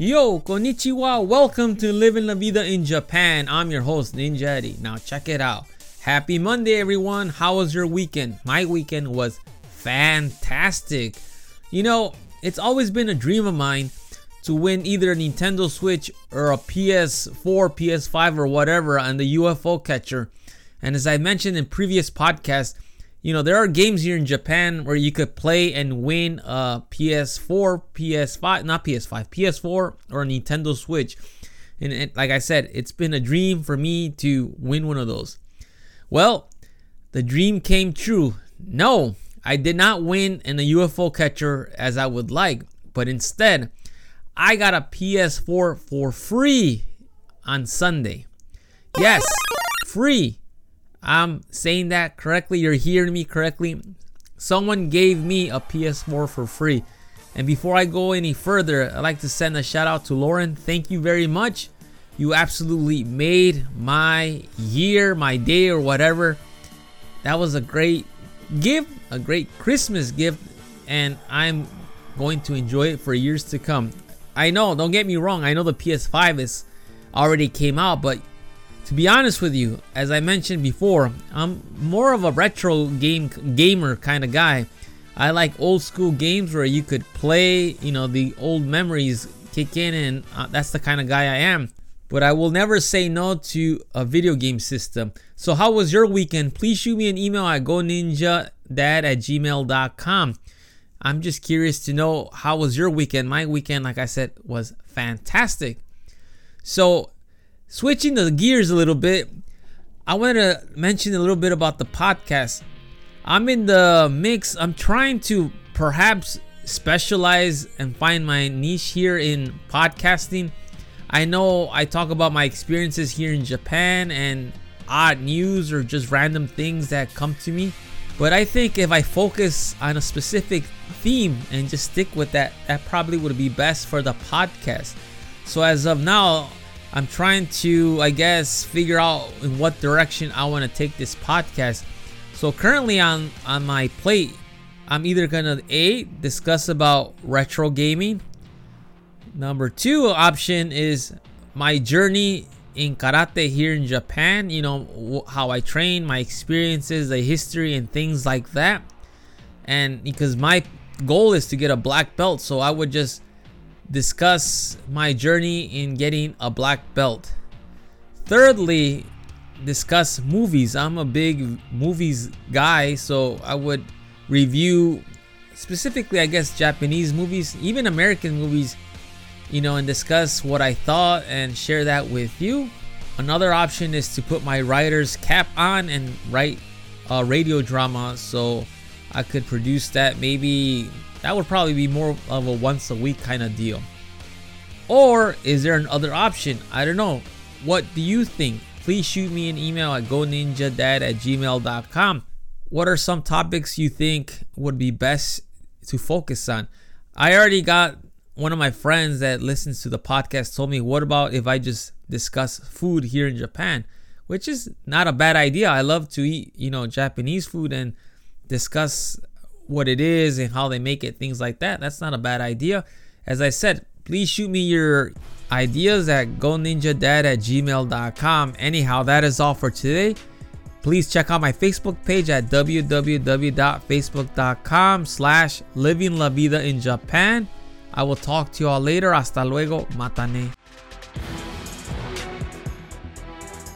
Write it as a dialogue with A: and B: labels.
A: Yo, konnichiwa. Welcome to Living La Vida in Japan. I'm your host, Ninja Eddie. Now, check it out. Happy Monday, everyone. How was your weekend? My weekend was fantastic. You know, it's always been a dream of mine to win either a Nintendo Switch or a PS4, PS5, or whatever on the UFO catcher. And as I mentioned in previous podcasts, you know, there are games here in Japan where you could play and win a PS4, PS5, not PS5, PS4 or a Nintendo Switch. And it, like I said, it's been a dream for me to win one of those. Well, the dream came true. No, I did not win in a UFO catcher as I would like, but instead, I got a PS4 for free on Sunday. Yes, free. I'm saying that correctly. You're hearing me correctly. Someone gave me a PS4 for free. And before I go any further, I'd like to send a shout out to Lauren. Thank you very much. You absolutely made my year, my day, or whatever. That was a great gift, a great Christmas gift, and I'm going to enjoy it for years to come. I know, don't get me wrong, I know the PS5 is already came out, but to be honest with you, as I mentioned before, I'm more of a retro game gamer kind of guy. I like old school games where you could play, you know, the old memories kick in, and uh, that's the kind of guy I am. But I will never say no to a video game system. So, how was your weekend? Please shoot me an email at goninjadad at gmail.com. I'm just curious to know how was your weekend? My weekend, like I said, was fantastic. So, Switching the gears a little bit, I want to mention a little bit about the podcast. I'm in the mix. I'm trying to perhaps specialize and find my niche here in podcasting. I know I talk about my experiences here in Japan and odd news or just random things that come to me. But I think if I focus on a specific theme and just stick with that, that probably would be best for the podcast. So as of now, I'm trying to, I guess, figure out in what direction I want to take this podcast. So currently on on my plate, I'm either gonna a discuss about retro gaming. Number two option is my journey in karate here in Japan. You know how I train, my experiences, the history, and things like that. And because my goal is to get a black belt, so I would just discuss my journey in getting a black belt. Thirdly, discuss movies. I'm a big movies guy, so I would review specifically, I guess, Japanese movies, even American movies, you know, and discuss what I thought and share that with you. Another option is to put my writer's cap on and write a radio drama so I could produce that maybe that would probably be more of a once a week kind of deal. Or is there another option? I don't know. What do you think? Please shoot me an email at goninjadad at gmail.com. What are some topics you think would be best to focus on? I already got one of my friends that listens to the podcast told me, what about if I just discuss food here in Japan? Which is not a bad idea. I love to eat, you know, Japanese food and discuss what it is and how they make it, things like that. That's not a bad idea. As I said, please shoot me your ideas at goninjadad at gmail.com. Anyhow, that is all for today. Please check out my Facebook page at www.facebook.com slash living la vida in Japan. I will talk to you all later. Hasta luego. Matane.